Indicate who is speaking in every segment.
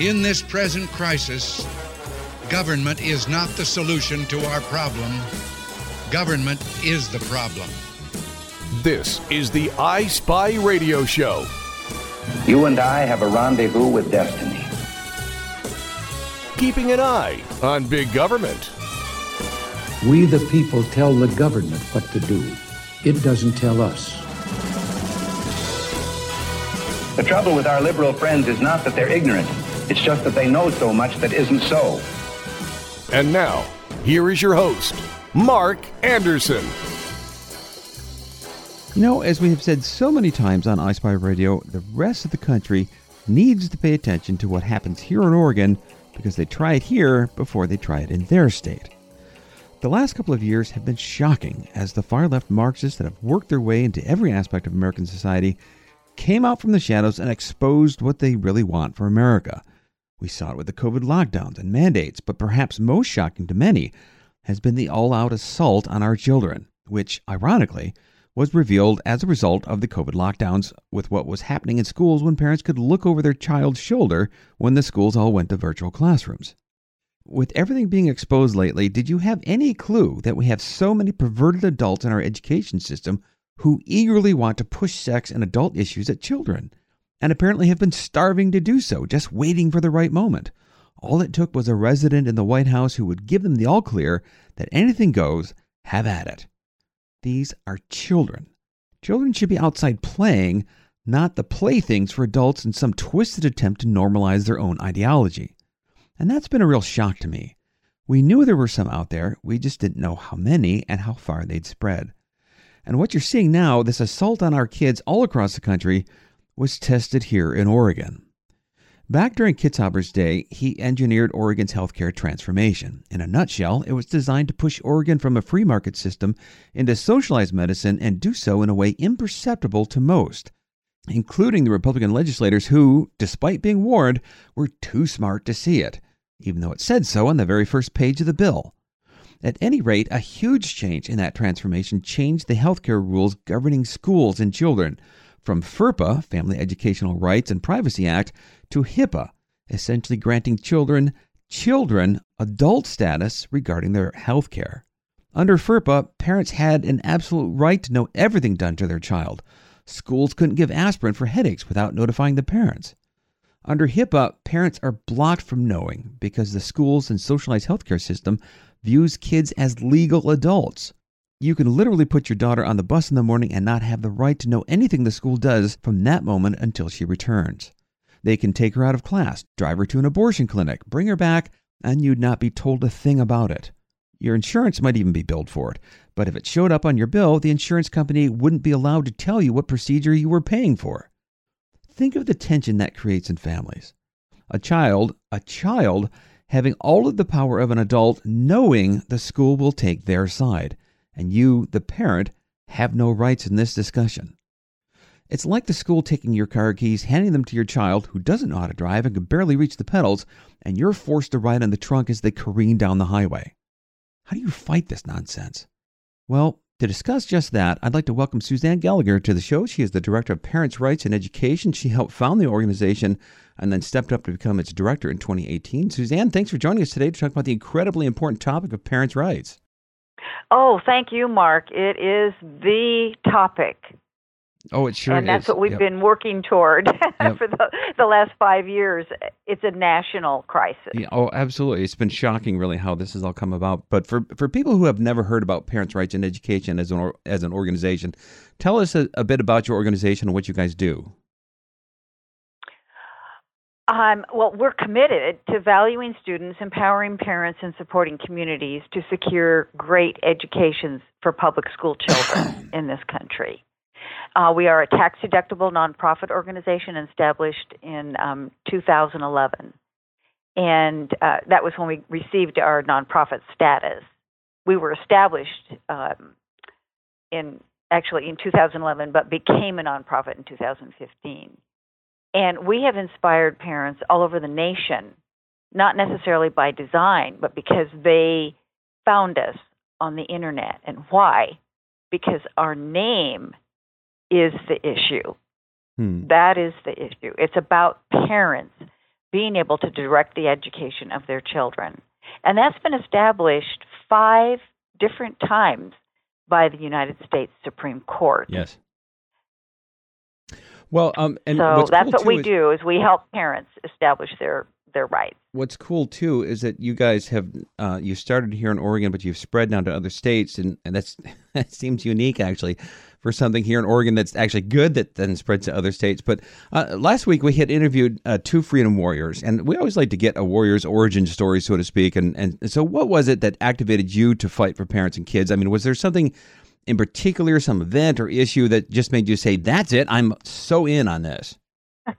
Speaker 1: In this present crisis, government is not the solution to our problem. Government is the problem.
Speaker 2: This is the iSpy Radio Show.
Speaker 3: You and I have a rendezvous with destiny.
Speaker 2: Keeping an eye on big government.
Speaker 4: We, the people, tell the government what to do, it doesn't tell us.
Speaker 3: The trouble with our liberal friends is not that they're ignorant. It's just that they know so much that isn't so.
Speaker 2: And now, here is your host, Mark Anderson.
Speaker 5: You know, as we have said so many times on iSpy Radio, the rest of the country needs to pay attention to what happens here in Oregon because they try it here before they try it in their state. The last couple of years have been shocking as the far left Marxists that have worked their way into every aspect of American society came out from the shadows and exposed what they really want for America. We saw it with the COVID lockdowns and mandates, but perhaps most shocking to many has been the all out assault on our children, which, ironically, was revealed as a result of the COVID lockdowns with what was happening in schools when parents could look over their child's shoulder when the schools all went to virtual classrooms. With everything being exposed lately, did you have any clue that we have so many perverted adults in our education system who eagerly want to push sex and adult issues at children? and apparently have been starving to do so, just waiting for the right moment. All it took was a resident in the White House who would give them the all clear that anything goes, have at it. These are children. Children should be outside playing, not the playthings for adults in some twisted attempt to normalize their own ideology. And that's been a real shock to me. We knew there were some out there, we just didn't know how many and how far they'd spread. And what you're seeing now, this assault on our kids all across the country, was tested here in Oregon. Back during Kitzhaber's day, he engineered Oregon's healthcare transformation. In a nutshell, it was designed to push Oregon from a free market system into socialized medicine and do so in a way imperceptible to most, including the Republican legislators who, despite being warned, were too smart to see it, even though it said so on the very first page of the bill. At any rate, a huge change in that transformation changed the healthcare rules governing schools and children from FERPA, Family Educational Rights and Privacy Act, to HIPAA, essentially granting children children adult status regarding their health care. Under FERPA, parents had an absolute right to know everything done to their child. Schools couldn't give aspirin for headaches without notifying the parents. Under HIPAA, parents are blocked from knowing because the schools and socialized healthcare system views kids as legal adults. You can literally put your daughter on the bus in the morning and not have the right to know anything the school does from that moment until she returns. They can take her out of class, drive her to an abortion clinic, bring her back, and you'd not be told a thing about it. Your insurance might even be billed for it, but if it showed up on your bill, the insurance company wouldn't be allowed to tell you what procedure you were paying for. Think of the tension that creates in families. A child, a child, having all of the power of an adult, knowing the school will take their side and you, the parent, have no rights in this discussion. It's like the school taking your car keys, handing them to your child who doesn't know how to drive and can barely reach the pedals, and you're forced to ride on the trunk as they careen down the highway. How do you fight this nonsense? Well, to discuss just that, I'd like to welcome Suzanne Gallagher to the show. She is the Director of Parents' Rights in Education. She helped found the organization and then stepped up to become its director in 2018. Suzanne, thanks for joining us today to talk about the incredibly important topic of parents' rights.
Speaker 6: Oh, thank you, Mark. It is the topic.
Speaker 5: Oh, it sure is. And
Speaker 6: that's what we've yep. been working toward yep. for the, the last five years. It's a national crisis.
Speaker 5: Yeah, oh, absolutely. It's been shocking, really, how this has all come about. But for, for people who have never heard about Parents' Rights in Education as an, as an organization, tell us a, a bit about your organization and what you guys do.
Speaker 6: Um, well, we're committed to valuing students, empowering parents, and supporting communities to secure great educations for public school children in this country. Uh, we are a tax deductible nonprofit organization established in um, 2011. And uh, that was when we received our nonprofit status. We were established um, in actually in 2011, but became a nonprofit in 2015. And we have inspired parents all over the nation, not necessarily by design, but because they found us on the internet. And why? Because our name is the issue. Hmm. That is the issue. It's about parents being able to direct the education of their children. And that's been established five different times by the United States Supreme Court.
Speaker 5: Yes.
Speaker 6: Well, um, and so that's cool what we is, do is we help parents establish their their rights.
Speaker 5: What's cool too is that you guys have uh, you started here in Oregon, but you've spread now to other states, and, and that's that seems unique actually for something here in Oregon that's actually good that then spreads to other states. But uh, last week we had interviewed uh, two freedom warriors, and we always like to get a warrior's origin story, so to speak. And, and so, what was it that activated you to fight for parents and kids? I mean, was there something in particular, some event or issue that just made you say, that's it, I'm so in on this?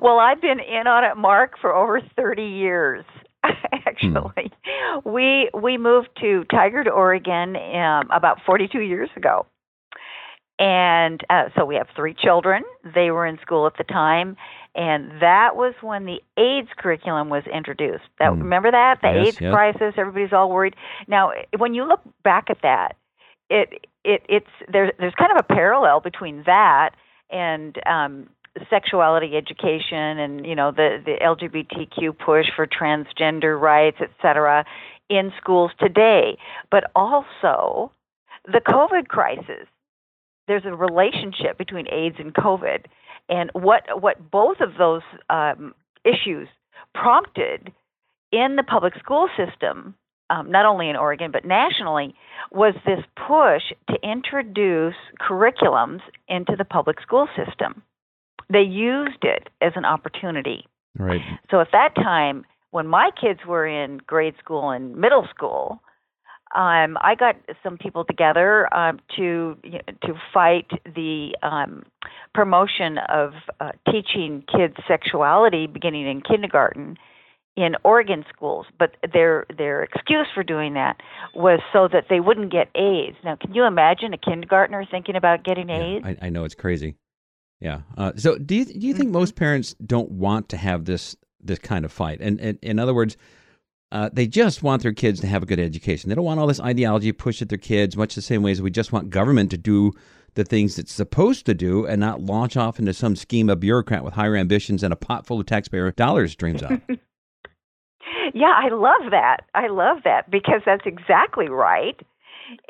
Speaker 6: well, I've been in on it, Mark, for over 30 years. Hmm. Actually, hmm. we we moved to Tigard, Oregon, um, about 42 years ago, and uh, so we have three children. They were in school at the time, and that was when the AIDS curriculum was introduced. That hmm. remember that the yes, AIDS crisis, everybody's all worried. Now, when you look back at that, it it it's there there's kind of a parallel between that and um sexuality education and you know the the LGBTQ push for transgender rights etc in schools today but also the covid crisis there's a relationship between AIDS and covid and what what both of those um, issues prompted in the public school system um, not only in Oregon but nationally, was this push to introduce curriculums into the public school system. They used it as an opportunity. Right. So at that time, when my kids were in grade school and middle school, um, I got some people together um, to you know, to fight the um, promotion of uh, teaching kids sexuality beginning in kindergarten in Oregon schools, but their their excuse for doing that was so that they wouldn't get AIDS. Now, can you imagine a kindergartner thinking about getting AIDS?
Speaker 5: Yeah, I, I, know it's crazy. Yeah. Uh, so, do you do you think mm-hmm. most parents don't want to have this this kind of fight? And, and in other words, uh, they just want their kids to have a good education. They don't want all this ideology pushed at their kids, much the same way as we just want government to do the things it's supposed to do and not launch off into some scheme of bureaucrat with higher ambitions and a pot full of taxpayer dollars dreams of.
Speaker 6: yeah, I love that. I love that because that's exactly right.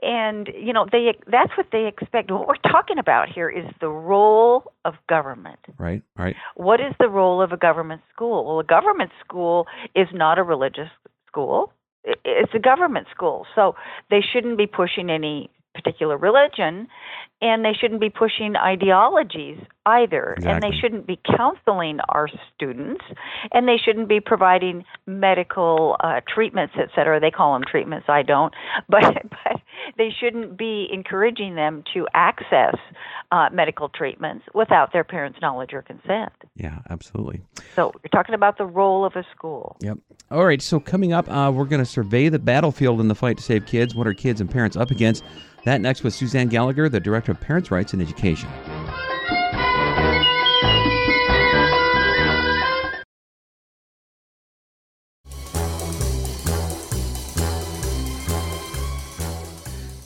Speaker 6: And you know, they that's what they expect. What we're talking about here is the role of government.
Speaker 5: Right, right.
Speaker 6: What is the role of a government school? Well, a government school is not a religious school. It's a government school. So they shouldn't be pushing any particular religion, and they shouldn't be pushing ideologies either. Exactly. And they shouldn't be counseling our students, and they shouldn't be providing medical uh, treatments, et cetera. They call them treatments, I don't. But, but they shouldn't be encouraging them to access uh, medical treatments without their parents' knowledge or consent.
Speaker 5: Yeah, absolutely.
Speaker 6: So you're talking about the role of a school.
Speaker 5: Yep. All right, so coming up, uh, we're going to survey the battlefield in the fight to save kids. What are kids and parents up against? That next was Suzanne Gallagher, the Director of Parents' Rights in Education.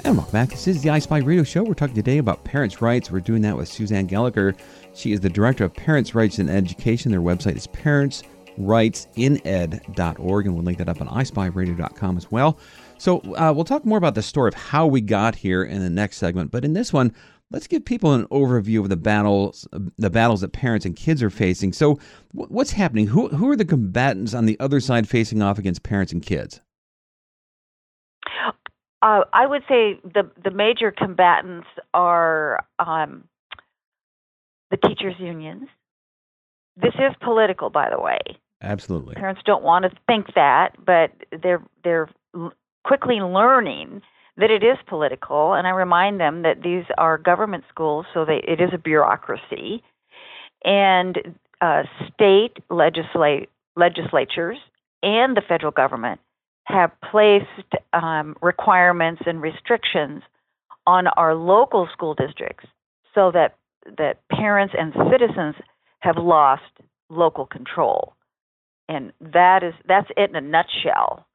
Speaker 5: And welcome back. This is the iSpy Radio Show. We're talking today about parents' rights. We're doing that with Suzanne Gallagher. She is the Director of Parents' Rights in Education. Their website is parentsrightsined.org, and we'll link that up on ispyradio.com as well. So uh, we'll talk more about the story of how we got here in the next segment. But in this one, let's give people an overview of the battles, the battles that parents and kids are facing. So what's happening? Who who are the combatants on the other side facing off against parents and kids?
Speaker 6: Uh, I would say the the major combatants are um, the teachers' unions. This is political, by the way.
Speaker 5: Absolutely.
Speaker 6: Parents don't want to think that, but they're they're quickly learning that it is political. And I remind them that these are government schools, so they, it is a bureaucracy. And uh, state legislate, legislatures and the federal government have placed um, requirements and restrictions on our local school districts so that, that parents and citizens have lost local control. And that is that's it in a nutshell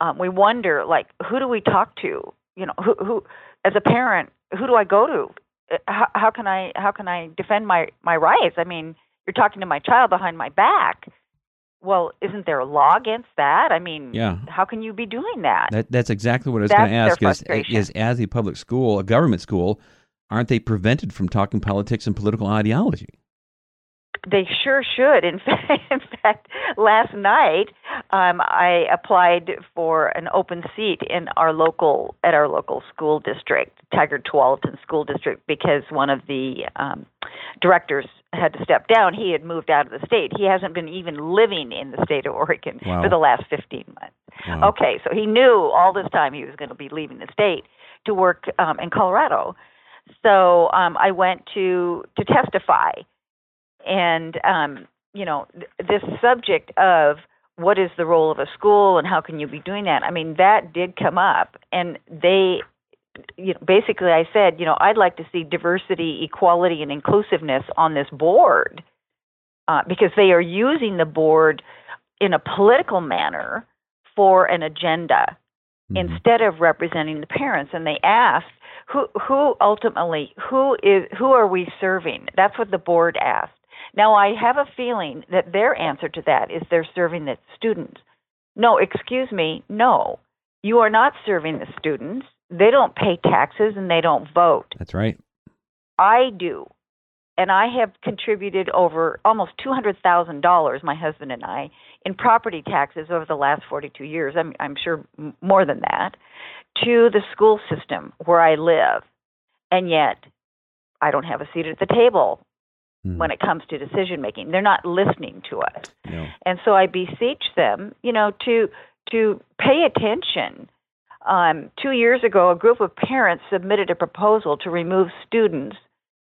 Speaker 6: um, we wonder like who do we talk to you know who who as a parent who do i go to how, how can i how can i defend my my rights i mean you're talking to my child behind my back well isn't there a law against that i mean yeah. how can you be doing that, that
Speaker 5: that's exactly what i was
Speaker 6: going
Speaker 5: to ask
Speaker 6: is,
Speaker 5: is as a public school a government school aren't they prevented from talking politics and political ideology
Speaker 6: they sure should. In fact, in fact last night um, I applied for an open seat in our local at our local school district, Tigard Tualatin School District, because one of the um, directors had to step down. He had moved out of the state. He hasn't been even living in the state of Oregon wow. for the last 15 months. Wow. Okay, so he knew all this time he was going to be leaving the state to work um, in Colorado. So um, I went to to testify and um, you know th- this subject of what is the role of a school and how can you be doing that i mean that did come up and they you know basically i said you know i'd like to see diversity equality and inclusiveness on this board uh, because they are using the board in a political manner for an agenda mm-hmm. instead of representing the parents and they asked who who ultimately who is who are we serving that's what the board asked now, I have a feeling that their answer to that is they're serving the students. No, excuse me, no. You are not serving the students. They don't pay taxes and they don't vote.
Speaker 5: That's right.
Speaker 6: I do. And I have contributed over almost $200,000, my husband and I, in property taxes over the last 42 years. I'm, I'm sure more than that to the school system where I live. And yet, I don't have a seat at the table mm when it comes to decision making. They're not listening to us. No. And so I beseech them, you know, to to pay attention. Um, two years ago, a group of parents submitted a proposal to remove students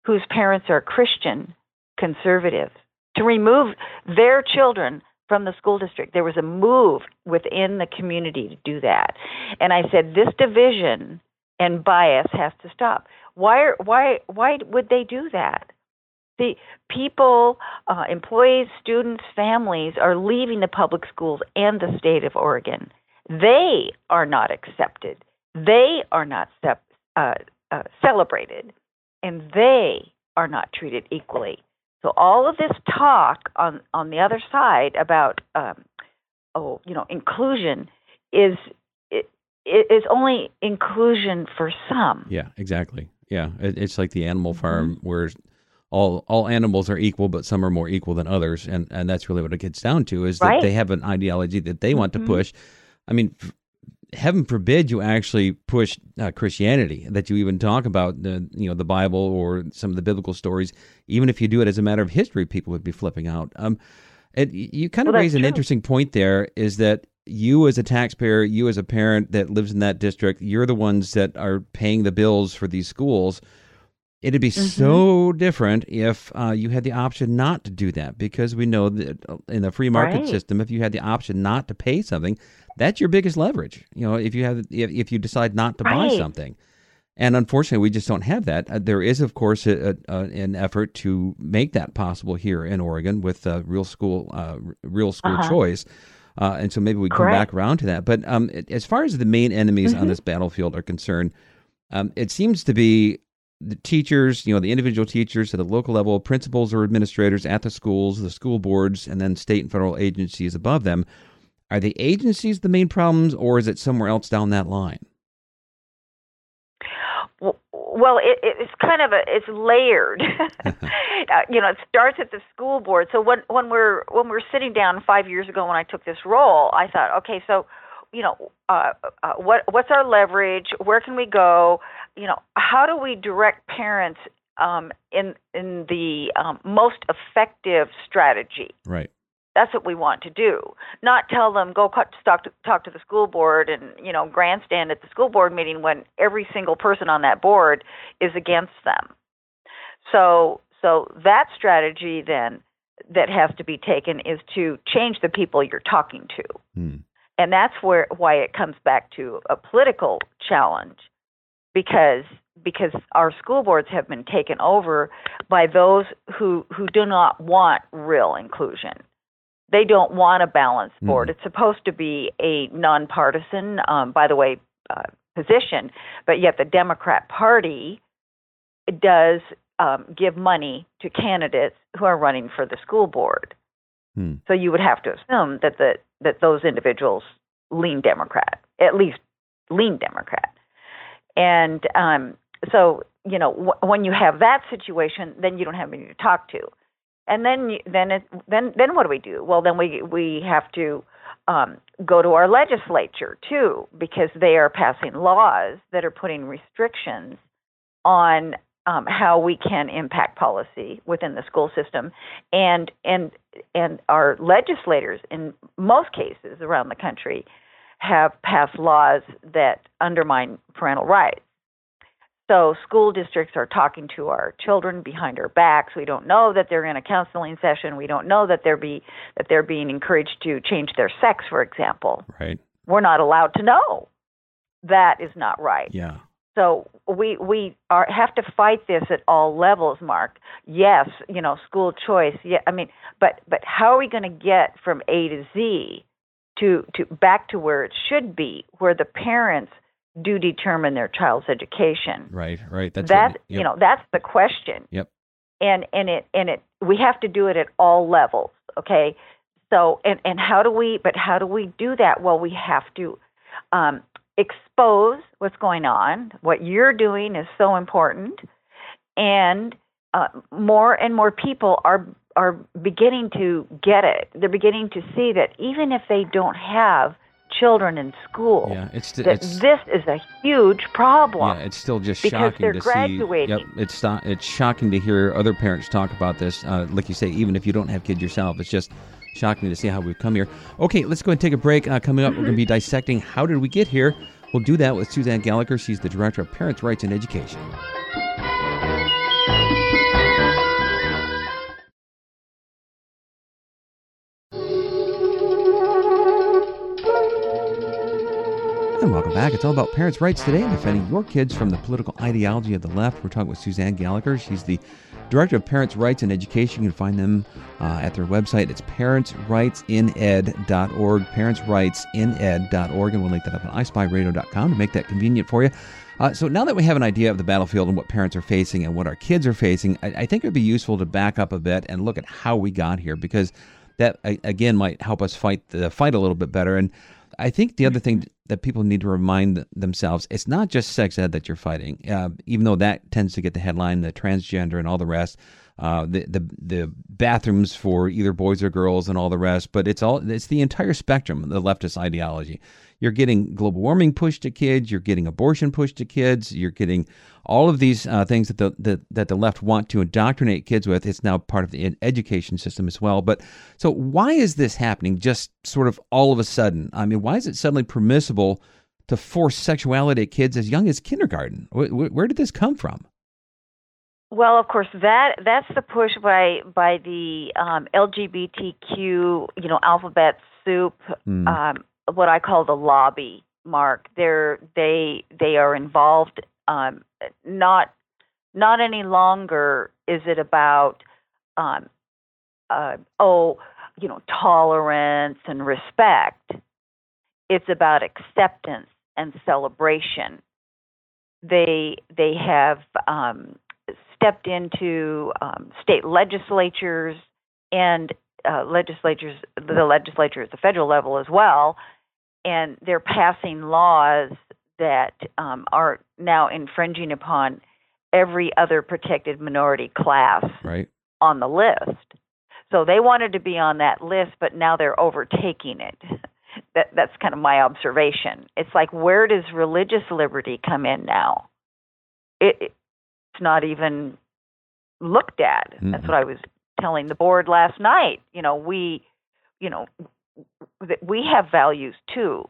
Speaker 6: whose parents are Christian conservative, to remove their children from the school district. There was a move within the community to do that. And I said, this division and bias has to stop. Why, why, why would they do that? the people, uh, employees, students, families are leaving the public schools and the state of Oregon. They are not accepted. They are not sep- uh, uh, celebrated, and they are not treated equally. So all of this talk on on the other side about um, oh you know inclusion is it, it is only inclusion for some.
Speaker 5: Yeah, exactly. Yeah, it, it's like the animal mm-hmm. farm mm-hmm. where all all animals are equal, but some are more equal than others, and and that's really what it gets down to is that they have an ideology that they want mm-hmm. to push. I mean, f- heaven forbid you actually push uh, Christianity, that you even talk about the you know the Bible or some of the biblical stories. Even if you do it as a matter of history, people would be flipping out. Um, you kind of well, raise an true. interesting point there. Is that you as a taxpayer, you as a parent that lives in that district, you're the ones that are paying the bills for these schools It'd be mm-hmm. so different if uh, you had the option not to do that because we know that uh, in the free market right. system, if you had the option not to pay something, that's your biggest leverage. You know, if you have if, if you decide not to right. buy something. And unfortunately, we just don't have that. Uh, there is, of course, a, a, an effort to make that possible here in Oregon with uh, real school, uh, real school uh-huh. choice, uh, and so maybe we come back around to that. But um, as far as the main enemies mm-hmm. on this battlefield are concerned, um, it seems to be the teachers, you know, the individual teachers at the local level, principals or administrators at the schools, the school boards, and then state and federal agencies above them. Are the agencies the main problems, or is it somewhere else down that line?
Speaker 6: Well, it, it's kind of a it's layered. Uh, you know, it starts at the school board. So when when we're when we're sitting down five years ago when I took this role, I thought, okay, so you know, uh, uh, what what's our leverage? Where can we go? you know, how do we direct parents um, in in the um, most effective strategy?
Speaker 5: Right.
Speaker 6: That's what we want to do. Not tell them go talk to, talk to the school board and you know grandstand at the school board meeting when every single person on that board is against them. So so that strategy then that has to be taken is to change the people you're talking to. Hmm. And that's where why it comes back to a political challenge because because our school boards have been taken over by those who who do not want real inclusion. They don't want a balanced hmm. board. Mm. It's supposed to be a nonpartisan, um, by the way, uh, position, but yet the Democrat Party does um, give money to candidates who are running for the school board. Mm. So you would have to assume that the that those individuals lean Democrat, at least lean Democrat. And um, so, you know, when you have that situation, then you don't have anyone to talk to. And then, you, then, it, then, then, what do we do? Well, then we we have to um, go to our legislature too, because they are passing laws that are putting restrictions on um, how we can impact policy within the school system, and and and our legislators in most cases around the country have passed laws that undermine parental rights. So school districts are talking to our children behind our backs. We don't know that they're in a counseling session. We don't know that they're be that they're being encouraged to change their sex, for example.
Speaker 5: Right.
Speaker 6: We're not allowed to know. That is not right. Yeah. So we we are have to fight this at all levels, Mark. Yes, you know, school choice. Yeah, I mean, but but how are we going to get from A to Z to, to back to where it should be, where the parents do determine their child's education.
Speaker 5: Right, right.
Speaker 6: That's
Speaker 5: that
Speaker 6: yep. you know that's the question.
Speaker 5: Yep.
Speaker 6: And and it and it we have to do it at all levels. Okay. So and and how do we? But how do we do that? Well, we have to um, expose what's going on. What you're doing is so important, and uh, more and more people are are beginning to get it. They're beginning to see that even if they don't have children in school, yeah, it's, that it's, this is a huge problem.
Speaker 5: Yeah, it's still just shocking to
Speaker 6: graduating.
Speaker 5: see. Yep, it's it's shocking to hear other parents talk about this. Uh, like you say, even if you don't have kids yourself, it's just shocking to see how we've come here. Okay, let's go and take a break. Uh, coming up, we're going to mm-hmm. be dissecting how did we get here. We'll do that with Suzanne Gallagher. She's the director of Parents' Rights in Education. welcome back. It's all about parents' rights today and defending your kids from the political ideology of the left. We're talking with Suzanne Gallagher. She's the Director of Parents' Rights in Education. You can find them uh, at their website. It's parentsrightsined.org, parentsrightsined.org, and we'll link that up on ispyradio.com to make that convenient for you. Uh, so now that we have an idea of the battlefield and what parents are facing and what our kids are facing, I, I think it would be useful to back up a bit and look at how we got here because that, again, might help us fight the fight a little bit better. And I think the other mm-hmm. thing that people need to remind themselves it's not just sex ed that you're fighting, uh, even though that tends to get the headline, the transgender and all the rest, uh, the, the the bathrooms for either boys or girls and all the rest. But it's all it's the entire spectrum, the leftist ideology. You're getting global warming pushed to kids. You're getting abortion pushed to kids. You're getting all of these uh, things that the, the, that the left want to indoctrinate kids with, it's now part of the education system as well. But so why is this happening? Just sort of all of a sudden. I mean, why is it suddenly permissible to force sexuality at kids as young as kindergarten? where, where did this come from?
Speaker 6: Well, of course, that that's the push by by the um, LGBTQ, you know, alphabet soup, mm. um, what I call the lobby. Mark, they're they they are involved um, not not any longer is it about um, uh, oh you know tolerance and respect. It's about acceptance and celebration. They they have um, stepped into um, state legislatures and uh, legislatures, the legislature at the federal level as well, and they're passing laws that um, are now infringing upon every other protected minority class right. on the list. So they wanted to be on that list, but now they're overtaking it. That, that's kind of my observation. It's like, where does religious liberty come in now? It, it's not even looked at. Mm-hmm. That's what I was telling the board last night. You know, we, you know, we have values too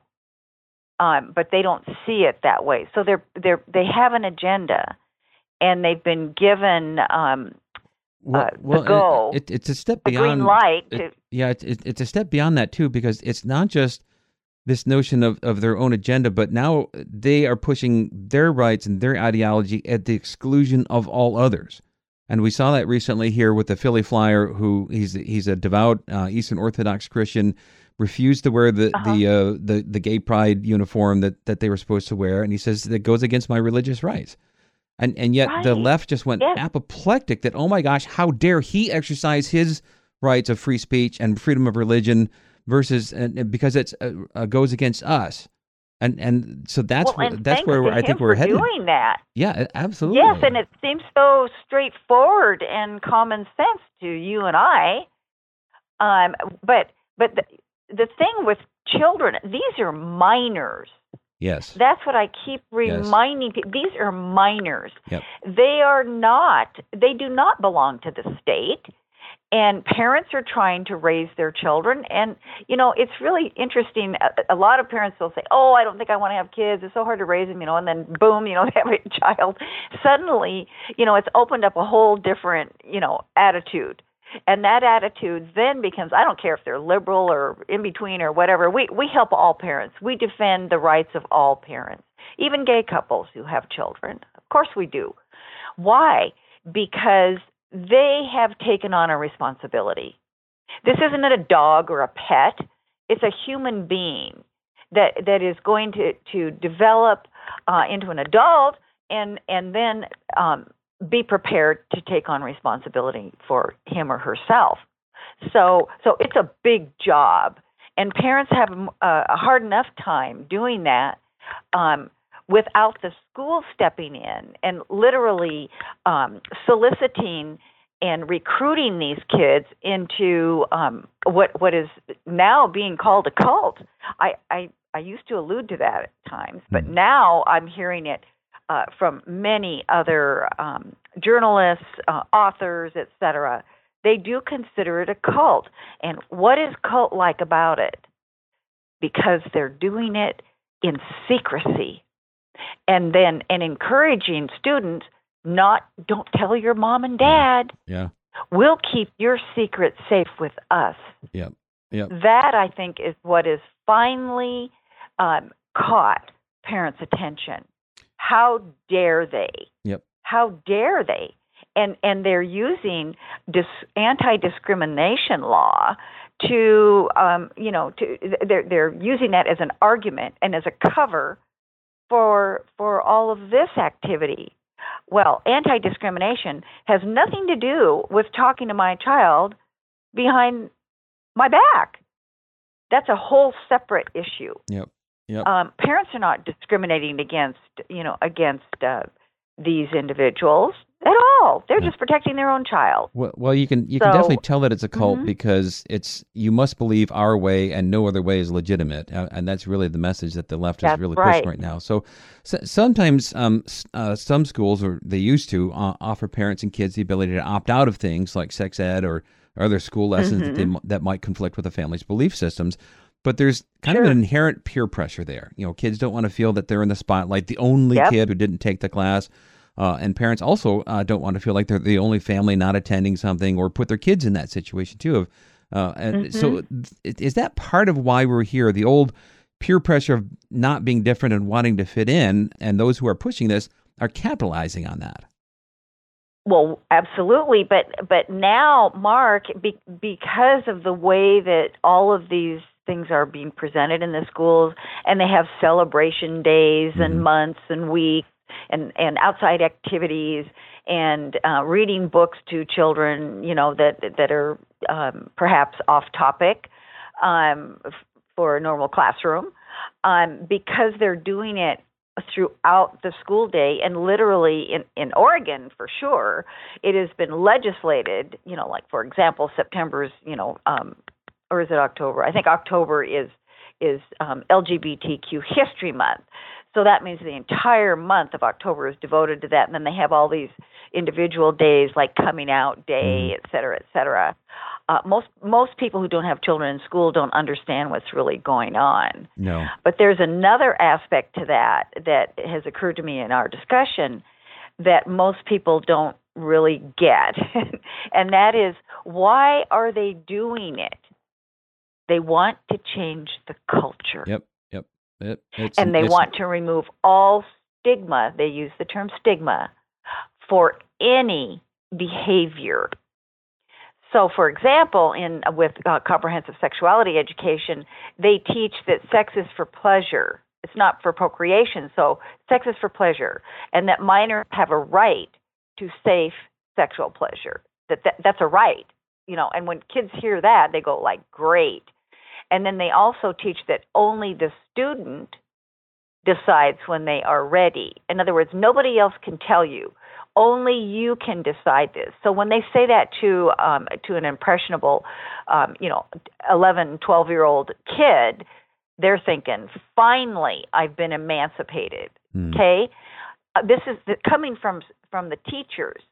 Speaker 6: um, but they don't see it that way. So they're they're they have an agenda, and they've been given um, well, uh, well It, it's a step a beyond green light.
Speaker 5: To, it, yeah, it, it's a step beyond that too, because it's not just this notion of, of their own agenda, but now they are pushing their rights and their ideology at the exclusion of all others. And we saw that recently here with the Philly Flyer, who he's he's a devout uh, Eastern Orthodox Christian refused to wear the uh-huh. the uh, the the gay pride uniform that that they were supposed to wear, and he says that goes against my religious rights. And and yet right. the left just went apoplectic that oh my gosh, how dare he exercise his rights of free speech and freedom of religion versus and, because it uh, uh, goes against us. And
Speaker 6: and
Speaker 5: so that's
Speaker 6: well,
Speaker 5: where, that's where I think we're heading.
Speaker 6: Doing that,
Speaker 5: yeah, absolutely. Yes,
Speaker 6: and it seems so straightforward and common sense to you and I. Um, but but the, the thing with children, these are minors.
Speaker 5: Yes.
Speaker 6: That's what I keep reminding yes. people. These are minors. Yep. They are not, they do not belong to the state. And parents are trying to raise their children. And, you know, it's really interesting. A, a lot of parents will say, oh, I don't think I want to have kids. It's so hard to raise them, you know, and then boom, you know, they have a child. Suddenly, you know, it's opened up a whole different, you know, attitude. And that attitude then becomes I don't care if they're liberal or in between or whatever. We we help all parents. We defend the rights of all parents, even gay couples who have children. Of course we do. Why? Because they have taken on a responsibility. This isn't a dog or a pet. It's a human being that that is going to to develop uh, into an adult and and then um, be prepared to take on responsibility for him or herself. So, so it's a big job, and parents have um, a hard enough time doing that um, without the school stepping in and literally um, soliciting and recruiting these kids into um, what what is now being called a cult. I, I I used to allude to that at times, but mm-hmm. now I'm hearing it uh, from many other um, journalists, uh, authors, etc. They do consider it a cult. And what is cult like about it? Because they're doing it in secrecy and then and encouraging students not don't tell your mom and dad. Yeah. We'll keep your secret safe with us.
Speaker 5: Yeah, yeah.
Speaker 6: That I think is what is finally um, caught parents' attention. How dare they?
Speaker 5: Yep.
Speaker 6: How dare they? And and they're using dis, anti-discrimination law to um, you know to they're they're using that as an argument and as a cover for for all of this activity. Well, anti-discrimination has nothing to do with talking to my child behind my back. That's a whole separate issue.
Speaker 5: Yep. Yep. Um,
Speaker 6: parents are not discriminating against, you know, against uh, these individuals at all. They're yeah. just protecting their own child.
Speaker 5: Well, well you can you so, can definitely tell that it's a cult mm-hmm. because it's you must believe our way and no other way is legitimate, uh, and that's really the message that the left
Speaker 6: that's
Speaker 5: is really
Speaker 6: right.
Speaker 5: pushing right now.
Speaker 6: So,
Speaker 5: so sometimes um, uh, some schools or they used to uh, offer parents and kids the ability to opt out of things like sex ed or, or other school lessons mm-hmm. that they, mm-hmm. that might conflict with the family's belief systems but there's kind sure. of an inherent peer pressure there. You know, kids don't want to feel that they're in the spotlight, the only yep. kid who didn't take the class. Uh, and parents also uh, don't want to feel like they're the only family not attending something or put their kids in that situation too. Of, uh, and mm-hmm. so is that part of why we're here? The old peer pressure of not being different and wanting to fit in, and those who are pushing this are capitalizing on that.
Speaker 6: Well, absolutely, but but now, Mark, be, because of the way that all of these things are being presented in the schools and they have celebration days and mm-hmm. months and weeks and and outside activities and uh, reading books to children you know that that are um, perhaps off topic um, for a normal classroom um, because they're doing it throughout the school day and literally in, in Oregon for sure it has been legislated you know like for example September's you know um, or is it October? I think October is is um, LGBTQ History Month. So that means the entire month of October is devoted to that, and then they have all these individual days like Coming Out Day, mm-hmm. et cetera, et cetera. Uh, most most people who don't have children in school don't understand what's really going on.
Speaker 5: No.
Speaker 6: But there's another aspect to that that has occurred to me in our discussion that most people don't really get, and that is why are they doing it? They want to change the culture.
Speaker 5: Yep, yep. It,
Speaker 6: and they want to remove all stigma. They use the term stigma for any behavior. So, for example, in with uh, comprehensive sexuality education, they teach that sex is for pleasure. It's not for procreation. So, sex is for pleasure, and that minors have a right to safe sexual pleasure. That, that that's a right, you know. And when kids hear that, they go like, "Great!" And then they also teach that only the student decides when they are ready. In other words, nobody else can tell you. Only you can decide this. So when they say that to um, to an impressionable, um, you know, 11, 12 year old kid, they're thinking, "Finally, I've been emancipated." Mm. Okay, uh, this is the, coming from from the teachers,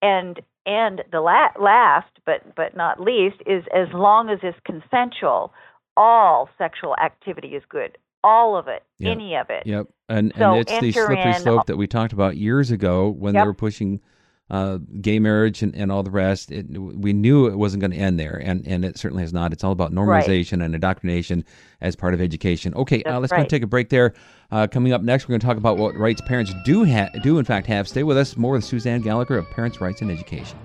Speaker 6: and and the la- last, but but not least, is as long as it's consensual, all sexual activity is good. All of it, yep. any of it.
Speaker 5: Yep. And so and it's the slippery slope that we talked about years ago when yep. they were pushing uh, gay marriage and, and all the rest. It, we knew it wasn't going to end there, and, and it certainly has not. It's all about normalization right. and indoctrination as part of education. Okay, uh, let's right. go take a break there. Uh, coming up next, we're going to talk about what rights parents do ha- do in fact have. Stay with us. More with Suzanne Gallagher of Parents' Rights in Education.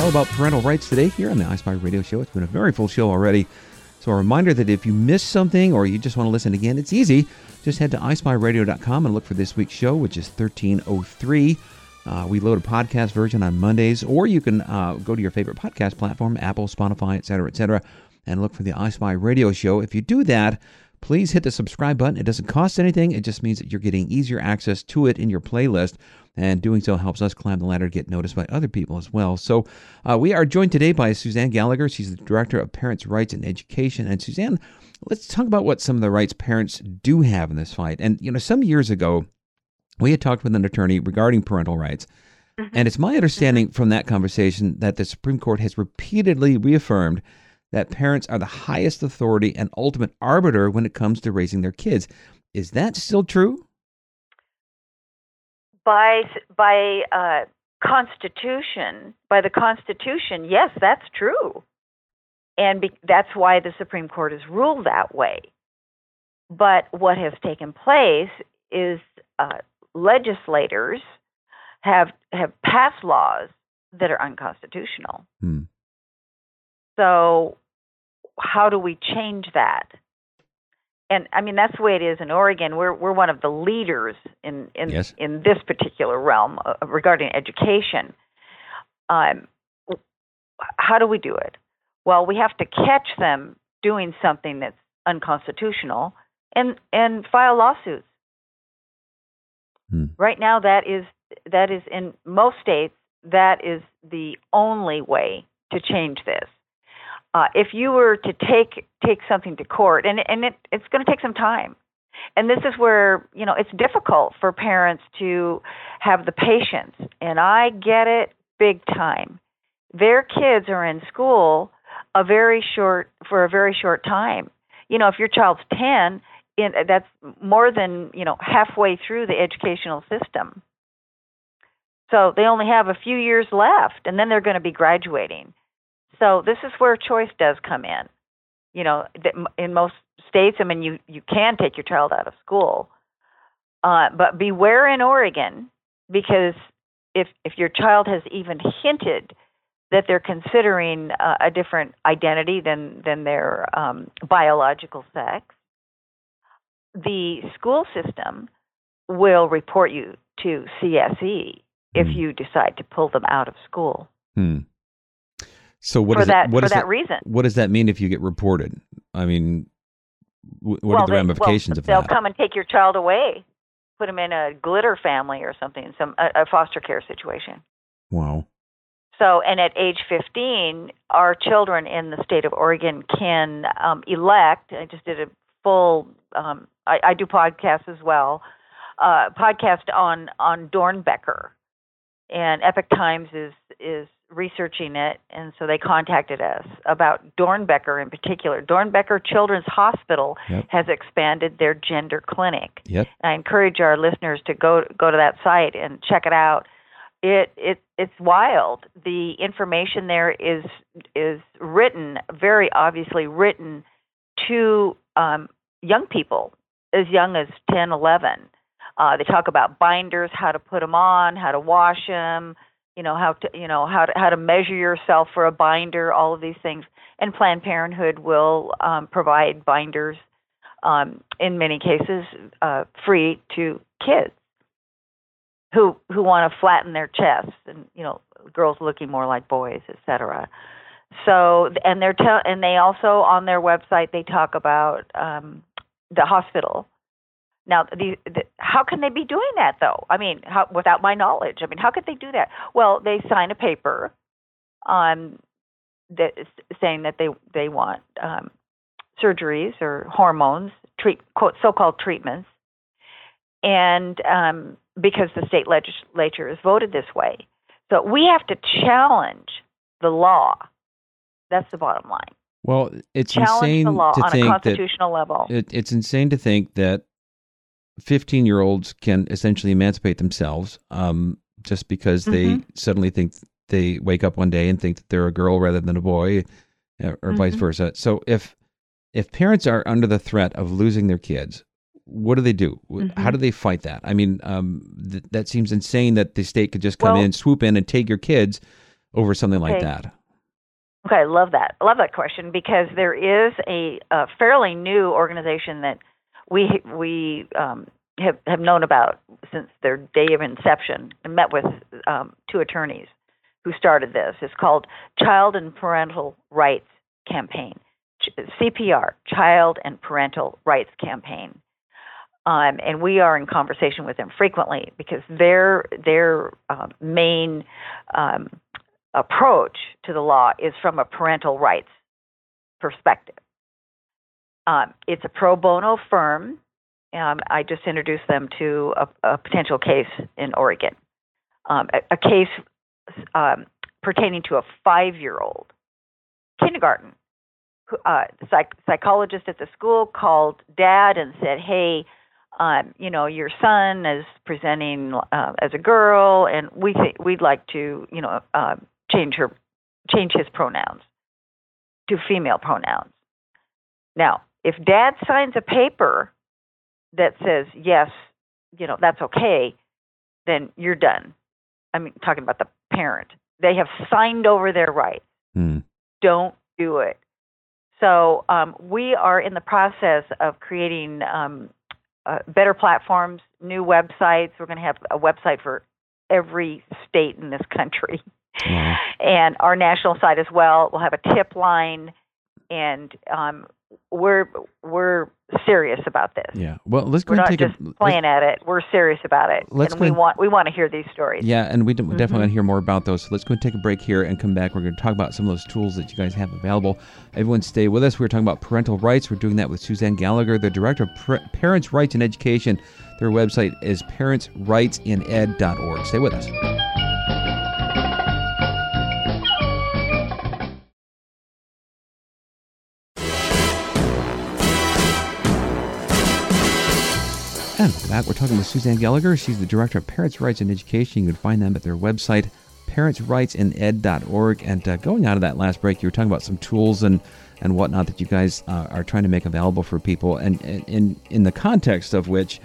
Speaker 5: all about parental rights today here on the iSpy Radio Show. It's been a very full show already. So, a reminder that if you missed something or you just want to listen again, it's easy. Just head to iSpyRadio.com and look for this week's show, which is 1303. Uh, we load a podcast version on Mondays, or you can uh, go to your favorite podcast platform, Apple, Spotify, etc., etc., and look for the iSpy Radio Show. If you do that, please hit the subscribe button. It doesn't cost anything, it just means that you're getting easier access to it in your playlist. And doing so helps us climb the ladder get noticed by other people as well. So, uh, we are joined today by Suzanne Gallagher. She's the Director of Parents' Rights in Education. And, Suzanne, let's talk about what some of the rights parents do have in this fight. And, you know, some years ago, we had talked with an attorney regarding parental rights. Mm-hmm. And it's my mm-hmm. understanding from that conversation that the Supreme Court has repeatedly reaffirmed that parents are the highest authority and ultimate arbiter when it comes to raising their kids. Is that still true?
Speaker 6: By by uh, constitution, by the Constitution, yes, that's true, and be, that's why the Supreme Court has ruled that way. But what has taken place is uh, legislators have have passed laws that are unconstitutional. Hmm. So how do we change that? And I mean that's the way it is in Oregon. We're we're one of the leaders in in yes. in this particular realm uh, uh, regarding education. Um, how do we do it? Well, we have to catch them doing something that's unconstitutional and and file lawsuits. Hmm. Right now, that is that is in most states that is the only way to change this uh, if you were to take take something to court, and and it, it's going to take some time, and this is where you know it's difficult for parents to have the patience, and I get it big time. Their kids are in school a very short for a very short time. You know, if your child's ten, in, that's more than you know halfway through the educational system. So they only have a few years left, and then they're going to be graduating. So this is where choice does come in. You know, in most states, I mean, you you can take your child out of school, uh, but beware in Oregon because if if your child has even hinted that they're considering uh, a different identity than than their um, biological sex, the school system will report you to CSE if hmm. you decide to pull them out of school.
Speaker 5: Hmm. So
Speaker 6: what for is that? what for is that, that, reason?
Speaker 5: What does that mean if you get reported? I mean, what well, are the they,
Speaker 6: ramifications
Speaker 5: well, of
Speaker 6: that? They'll come and take your child away, put them in a glitter family or something, some a, a foster care situation.
Speaker 5: Wow.
Speaker 6: So, and at age 15, our children in the state of Oregon can um, elect. I just did a full. Um, I, I do podcasts as well. Uh, podcast on on Doernbecher, and Epoch Times is is researching it, and so they contacted us about Doernbecher in particular. Doernbecher Children's Hospital yep. has expanded their gender clinic.
Speaker 5: Yep.
Speaker 6: I encourage our listeners to go go to that site and check it out. It it it's wild. The information there is is written very obviously written to um, young people as young as 10, 11. Uh, they talk about binders, how to put them on, how to wash them you know how to you know how to how to measure yourself for a binder all of these things and planned parenthood will um, provide binders um, in many cases uh, free to kids who who want to flatten their chests and you know girls looking more like boys cetera. so and they're tell and they also on their website they talk about um, the hospital now, the, the, how can they be doing that though? I mean, how, without my knowledge, I mean, how could they do that? Well, they sign a paper um, that saying that they they want um, surgeries or hormones, treat quote so-called treatments, and um, because the state legislature has voted this way, so we have to challenge the law. That's the bottom line.
Speaker 5: Well, it's challenge insane to think
Speaker 6: that level. It,
Speaker 5: it's insane to think that 15 year olds can essentially emancipate themselves um, just because mm-hmm. they suddenly think they wake up one day and think that they're a girl rather than a boy uh, or mm-hmm. vice versa. So if if parents are under the threat of losing their kids, what do they do? Mm-hmm. How do they fight that? I mean, um, th- that seems insane that the state could just come well, in, swoop in, and take your kids over something
Speaker 6: okay.
Speaker 5: like that.
Speaker 6: Okay, I love that. I love that question because there is a, a fairly new organization that we we um, have have known about since their day of inception and met with um, two attorneys who started this. It's called Child and Parental Rights Campaign, CPR, Child and Parental Rights Campaign. Um, and we are in conversation with them frequently because their their uh, main um, approach to the law is from a parental rights perspective. Um, it's a pro bono firm. Um, I just introduced them to a, a potential case in Oregon, um, a, a, case um, pertaining to a five year old kindergarten. Uh, psych- psychologist at the school called dad and said, Hey, um, you know, your son is presenting uh, as a girl, and we th- we'd like to, you know, uh, change her, change his pronouns to female pronouns. Now, if dad signs a paper that says yes you know that's okay then you're done i mean talking about the parent they have signed over their rights mm. don't do it so um, we are in the process of creating um, uh, better platforms new websites we're going to have a website for every state in this country mm. and our national site as well we'll have a tip line and um, we're we're serious about this.
Speaker 5: Yeah. Well, let's go we're and not take just a,
Speaker 6: playing at it. We're serious about it. Let's and we want we want to hear these stories.
Speaker 5: Yeah, and we mm-hmm. definitely want to hear more about those. So let's go and take a break here and come back. We're going to talk about some of those tools that you guys have available. Everyone, stay with us. We're talking about parental rights. We're doing that with Suzanne Gallagher, the director of Parents' Rights in Education. Their website is parentsrightsined.org. Stay with us. that, we're talking with Suzanne Gallagher. She's the director of Parents' Rights in Education. You can find them at their website, parentsrightsined.org. And uh, going out of that last break, you were talking about some tools and and whatnot that you guys uh, are trying to make available for people, and in in the context of which.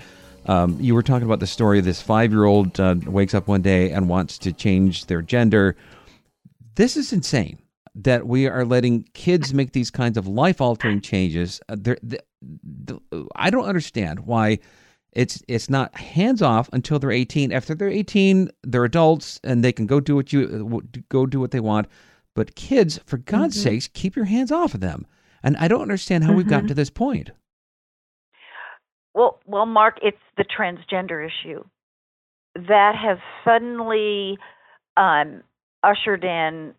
Speaker 5: Um, you were talking about the story of this five year old uh, wakes up one day and wants to change their gender. This is insane that we are letting kids make these kinds of life altering changes. Uh, they're, they're, I don't understand why it's it's not hands off until they're 18. After they're 18, they're adults and they can go do what you go do what they want. But kids, for God's mm-hmm. sakes, keep your hands off of them. And I don't understand how mm-hmm. we've gotten to this point.
Speaker 6: Well, well, Mark, it's the transgender issue that has suddenly um, ushered in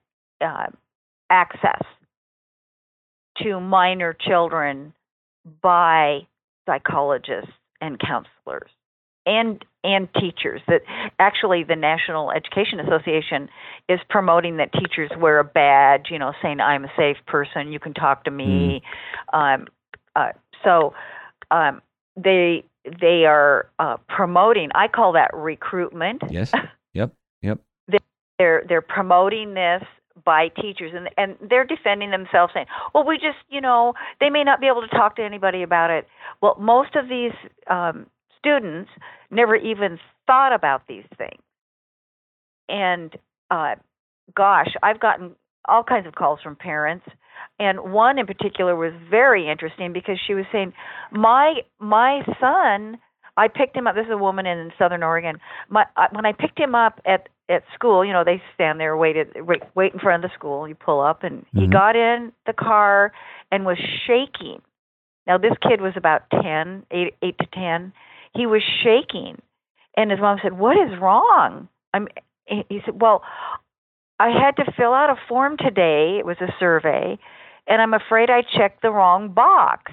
Speaker 6: uh, access to minor children by psychologists and counselors and and teachers that actually the National Education Association is promoting that teachers wear a badge, you know, saying I'm a safe person, you can talk to me. Mm. Um, uh, so um, they they are uh, promoting. I call that recruitment.
Speaker 5: Yes. Yep. Yep.
Speaker 6: they're they're promoting this by teachers and and they're defending themselves saying well we just you know they may not be able to talk to anybody about it well most of these um students never even thought about these things and uh gosh i've gotten all kinds of calls from parents and one in particular was very interesting because she was saying my my son I picked him up. This is a woman in Southern Oregon. My, uh, when I picked him up at at school, you know, they stand there waited wait, wait in front of the school. You pull up, and mm-hmm. he got in the car and was shaking. Now this kid was about ten, eight, eight to ten. He was shaking, and his mom said, "What is wrong?" I'm. He said, "Well, I had to fill out a form today. It was a survey, and I'm afraid I checked the wrong box."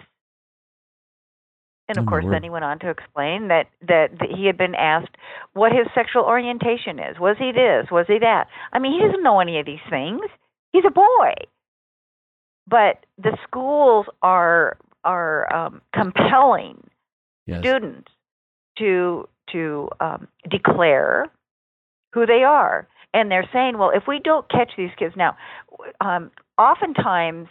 Speaker 6: And oh, of oh, course, then he went on to explain that, that, that he had been asked what his sexual orientation is. Was he this? Was he that? I mean, he doesn't know any of these things. He's a boy. But the schools are are um, compelling yes. students to to um, declare who they are, and they're saying, "Well, if we don't catch these kids now, um, oftentimes."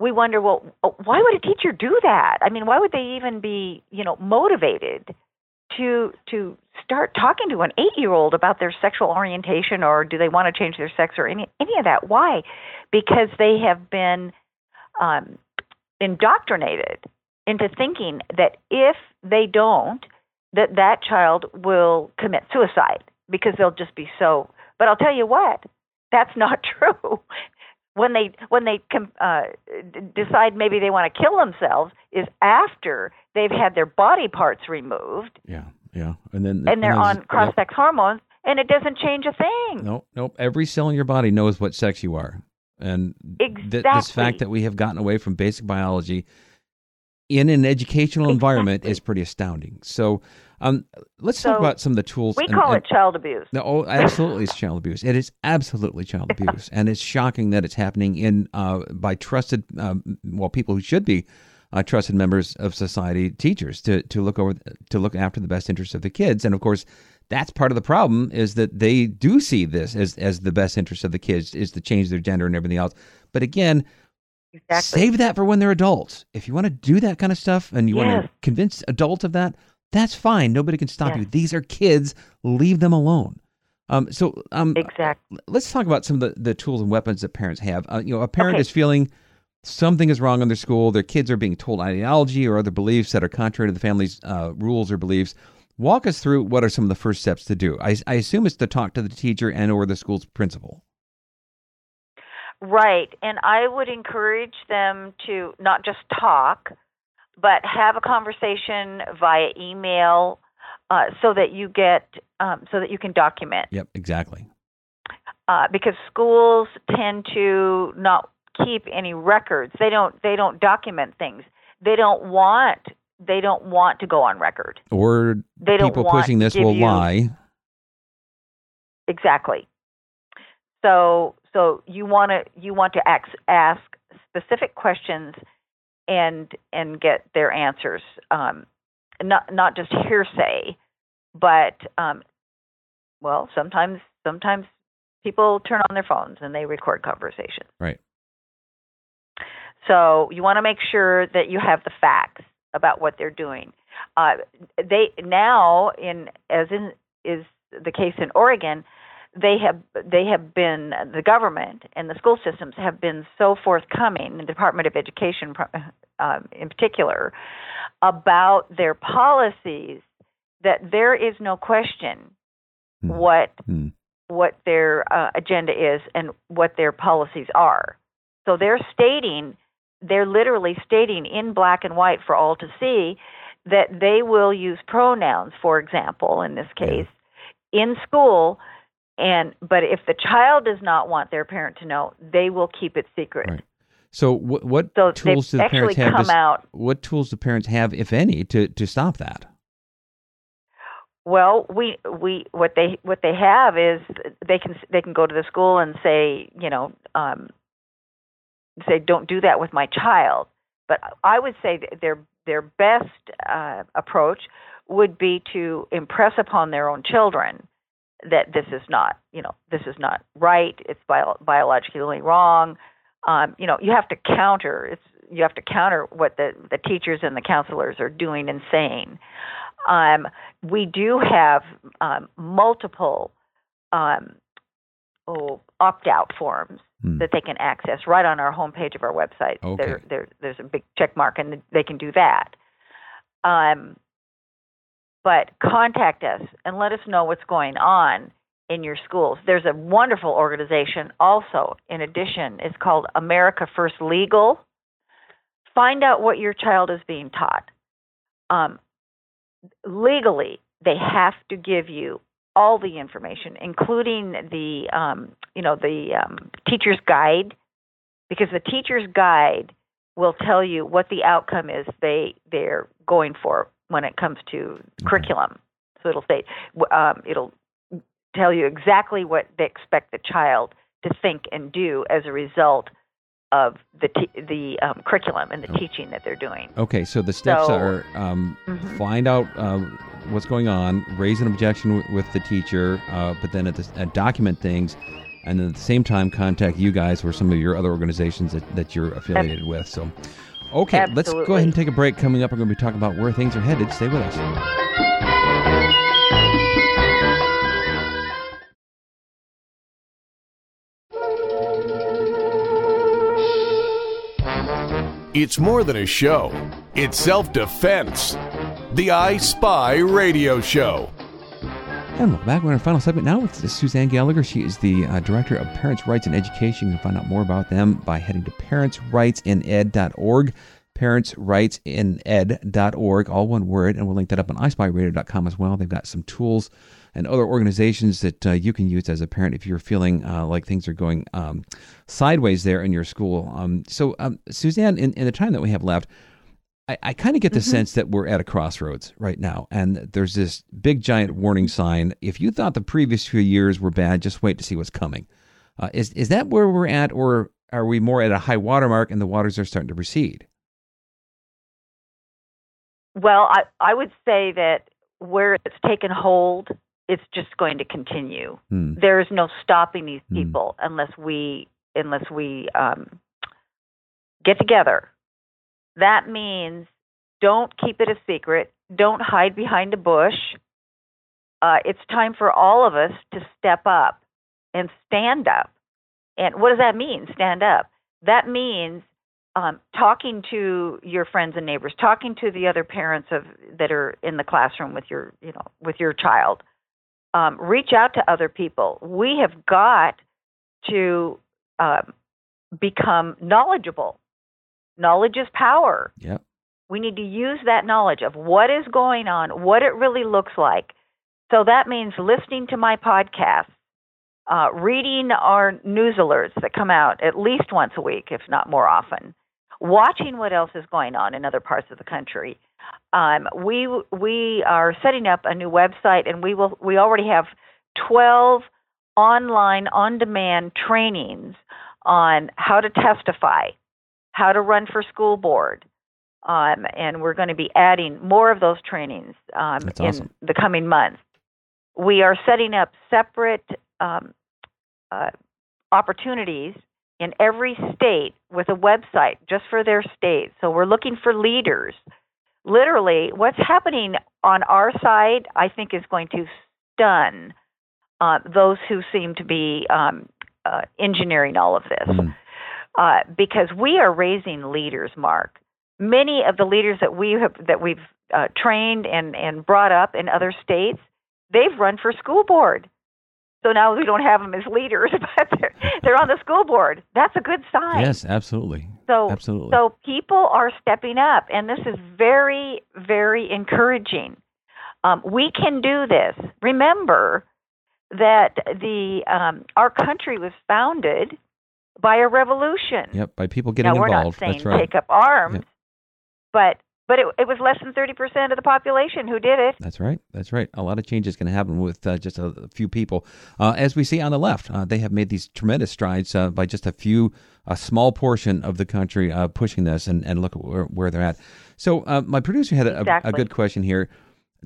Speaker 6: we wonder, well, uh, why would a teacher do that? I mean, why would they even be, you know, motivated to to start talking to an eight-year-old about their sexual orientation or do they want to change their sex or any any of that? Why? Because they have been um, indoctrinated into thinking that if they don't, that that child will commit suicide because they'll just be so. But I'll tell you what, that's not true when they when they uh, decide maybe they want to kill themselves is after they've had their body parts removed.
Speaker 5: Yeah, yeah,
Speaker 6: and then and they're on cross-sex hormones, and it doesn't change a thing.
Speaker 5: No, nope, nope. Every cell in your body knows what sex you are, and this fact that we have gotten away from basic biology in an educational environment is pretty astounding. So um, let's so talk about some of the tools.
Speaker 6: We and, call and, it child abuse. No,
Speaker 5: oh, absolutely, it's child abuse. It is absolutely child abuse, and it's shocking that it's happening in uh, by trusted, um, well, people who should be uh, trusted members of society, teachers, to to look over to look after the best interests of the kids, and of course. That's part of the problem is that they do see this as, as the best interest of the kids is to change their gender and everything else. But again, Exactly. Save that for when they're adults. If you want to do that kind of stuff and you yes. want to convince adults of that, that's fine. Nobody can stop you. These are kids. Leave them alone. Um, so um, exactly. Let's talk about some of the, the tools and weapons that parents have. Uh, you know, a parent okay. is feeling something is wrong in their school. Their kids are being told ideology or other beliefs that are contrary to the family's uh, rules or beliefs. Walk us through what are some of the first steps to do. I, I assume it's to talk to the teacher and or the school's principal.
Speaker 6: Right, and I would encourage them to not just talk, but have a conversation via email uh, so that you get um, so that you can document.
Speaker 5: Yep, exactly.
Speaker 6: Uh, because schools tend to not keep any records. They don't. They don't document things. They don't want. They don't want to go on record.
Speaker 5: Or they don't people pushing this will you, lie.
Speaker 6: Exactly. So so you want to you want to ask, ask specific questions and and get their answers um, not not just hearsay but um, well sometimes sometimes people turn on their phones and they record conversations
Speaker 5: right
Speaker 6: so you want to make sure that you have the facts about what they're doing uh, they now in as in is the case in Oregon they have they have been the government and the school systems have been so forthcoming, the Department of Education uh, um, in particular, about their policies that there is no question mm. what mm. what their uh, agenda is and what their policies are. So they're stating they're literally stating in black and white for all to see that they will use pronouns, for example, in this case, in school and but if the child does not want their parent to know, they will keep it secret.
Speaker 5: Right. So what, what so tools do the parents have? Come to, out, what tools do parents have, if any, to, to stop that?
Speaker 6: Well, we we what they what they have is they can they can go to the school and say you know um, say don't do that with my child. But I would say their their best uh, approach would be to impress upon their own children that this is not, you know, this is not right. It's bio- biologically wrong. Um, you know, you have to counter. It's you have to counter what the the teachers and the counselors are doing and saying. Um, we do have um, multiple um, oh, opt out forms hmm. that they can access right on our homepage of our website. Okay. There, there, there's a big check mark, and they can do that. Um, but contact us and let us know what's going on in your schools. There's a wonderful organization also, in addition, it's called America First Legal. Find out what your child is being taught. Um, legally, they have to give you all the information, including the um, you know the um, teacher's guide, because the teacher's guide will tell you what the outcome is they they're going for when it comes to curriculum. So it'll say um, it'll tell you exactly what they expect the child to think and do as a result of the t- the um, curriculum and the oh. teaching that they're doing.
Speaker 5: Okay, so the steps so, are um, mm-hmm. find out uh, what's going on, raise an objection w- with the teacher, uh, but then at the uh, document things, and then at the same time contact you guys or some of your other organizations that, that you're affiliated with. So. Okay, Absolutely. let's go ahead and take a break. Coming up, we're going to be talking about where things are headed. Stay with us.
Speaker 7: It's more than a show, it's self defense. The iSpy Radio Show
Speaker 5: and welcome back, we're in our final segment now with Suzanne Gallagher. She is the uh, Director of Parents' Rights in Education. You can find out more about them by heading to parentsrightsined.org. Parentsrightsined.org, all one word. And we'll link that up on ispyradio.com as well. They've got some tools and other organizations that uh, you can use as a parent if you're feeling uh, like things are going um, sideways there in your school. Um, so, um, Suzanne, in, in the time that we have left, I, I kind of get the mm-hmm. sense that we're at a crossroads right now. And there's this big, giant warning sign. If you thought the previous few years were bad, just wait to see what's coming. Uh, is, is that where we're at, or are we more at a high water mark and the waters are starting to recede?
Speaker 6: Well, I, I would say that where it's taken hold, it's just going to continue. Hmm. There is no stopping these hmm. people hmm. unless we unless we um, get together that means don't keep it a secret, don't hide behind a bush. Uh, it's time for all of us to step up and stand up. And what does that mean, stand up? That means um, talking to your friends and neighbors, talking to the other parents of that are in the classroom with your, you know, with your child. Um, reach out to other people. We have got to um, become knowledgeable knowledge is power.
Speaker 5: Yep.
Speaker 6: We need to use that knowledge of what is going on, what it really looks like. So that means listening to my podcast, uh, reading our news alerts that come out at least once a week, if not more often, watching what else is going on in other parts of the country. Um, we we are setting up a new website, and we will we already have twelve online on demand trainings on how to testify, how to run for school board. Um, and we're going to be adding more of those trainings um, in the coming months. We are setting up separate um, uh, opportunities in every state with a website just for their state. So we're looking for leaders. Literally, what's happening on our side, I think, is going to stun uh, those who seem to be um, uh, engineering all of this. Mm uh, because we are raising leaders, Mark. Many of the leaders that we have that we've uh, trained and and brought up in other states, they've run for school board. So now we don't have them as leaders, but they're, they're on the school board. That's a good sign.
Speaker 5: Yes, absolutely. So absolutely. So
Speaker 6: people are stepping up, and this is very very encouraging. Um, we can do this. Remember that the um, our country was founded by a revolution.
Speaker 5: Yep, by people getting now, involved.
Speaker 6: We're not saying right. take up arms, yep. but but it, it was less than 30% of the population who did it.
Speaker 5: That's right. That's right. A lot of changes can happen with uh, just a, a, few people. Uh, as we see on the left, uh, they have made these tremendous strides uh, by just a few, a small portion of the country uh, pushing this, and, and look where, where they're at. So, uh, my producer had a, exactly. a, a, good question here.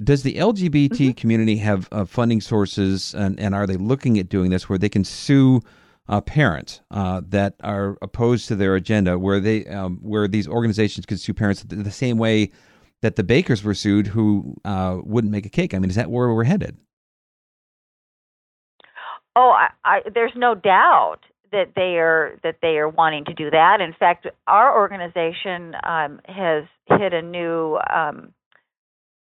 Speaker 5: Does the LGBT mm-hmm. community have funding sources, and, and are they looking at doing this where they can sue? uh, parents uh, that are opposed to their agenda, where they um, where these organizations could sue parents the, the same way that the bakers were sued, who uh, wouldn't make a cake. I mean, is that where we're headed?
Speaker 6: Oh, I, I, there's no doubt that they are that they are wanting to do that. In fact, our organization um, has hit a new um,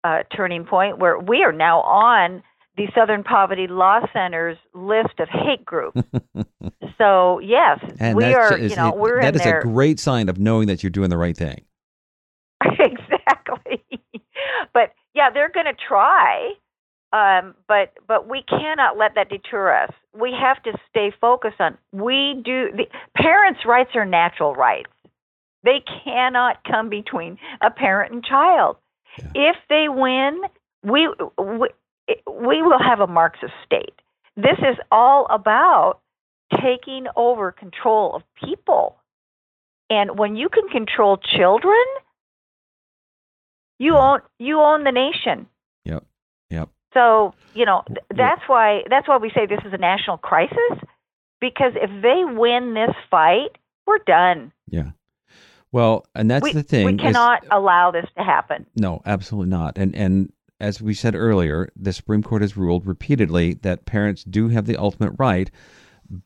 Speaker 6: uh, turning point where we are now on the Southern Poverty Law Center's list of hate groups. so yes, and we are. Is, you know, we're
Speaker 5: that
Speaker 6: in
Speaker 5: is
Speaker 6: there.
Speaker 5: a great sign of knowing that you're doing the right thing.
Speaker 6: exactly, but yeah, they're going to try, um, but but we cannot let that deter us. We have to stay focused on. We do. The, parents' rights are natural rights. They cannot come between a parent and child. Yeah. If they win, we, we we will have a Marxist state. This is all about taking over control of people. And when you can control children, you own you own the nation.
Speaker 5: Yep. Yep.
Speaker 6: So, you know, that's why that's why we say this is a national crisis because if they win this fight, we're done.
Speaker 5: Yeah. Well, and that's
Speaker 6: we,
Speaker 5: the thing. We
Speaker 6: cannot is, allow this to happen.
Speaker 5: No, absolutely not. And and as we said earlier, the Supreme Court has ruled repeatedly that parents do have the ultimate right,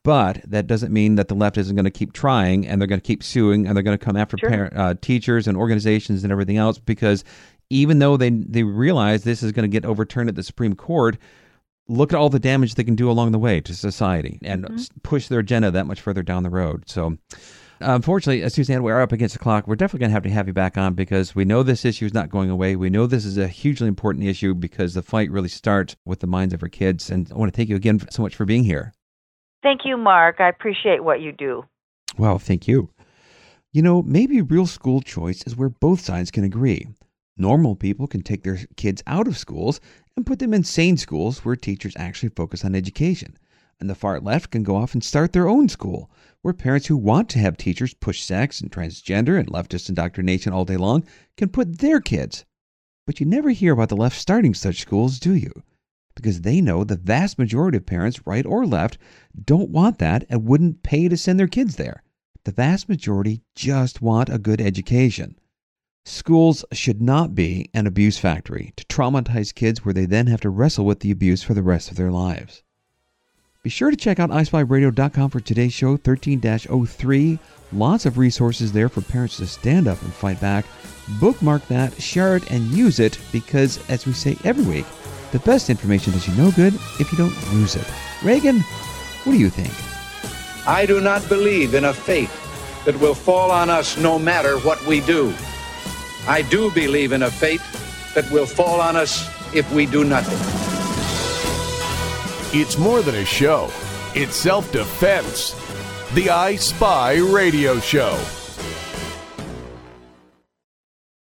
Speaker 5: but that doesn't mean that the left isn't going to keep trying and they're going to keep suing and they're going to come after sure. parent, uh, teachers and organizations and everything else because even though they they realize this is going to get overturned at the Supreme Court, look at all the damage they can do along the way to society and mm-hmm. push their agenda that much further down the road. So Unfortunately, uh, Suzanne, we are up against the clock. We're definitely going to have to have you back on because we know this issue is not going away. We know this is a hugely important issue because the fight really starts with the minds of our kids. And I want to thank you again so much for being here.
Speaker 6: Thank you, Mark. I appreciate what you do.
Speaker 5: Well, thank you. You know, maybe real school choice is where both sides can agree. Normal people can take their kids out of schools and put them in sane schools where teachers actually focus on education and the far left can go off and start their own school, where parents who want to have teachers push sex and transgender and leftist indoctrination all day long can put their kids. But you never hear about the left starting such schools, do you? Because they know the vast majority of parents, right or left, don't want that and wouldn't pay to send their kids there. The vast majority just want a good education. Schools should not be an abuse factory to traumatize kids where they then have to wrestle with the abuse for the rest of their lives. Be sure to check out iSpyRadio.com for today's show 13 03. Lots of resources there for parents to stand up and fight back. Bookmark that, share it, and use it because, as we say every week, the best information does you no good if you don't use it. Reagan, what do you think?
Speaker 8: I do not believe in a fate that will fall on us no matter what we do. I do believe in a fate that will fall on us if we do nothing.
Speaker 7: It's more than a show, it's self defense. The iSpy Radio Show.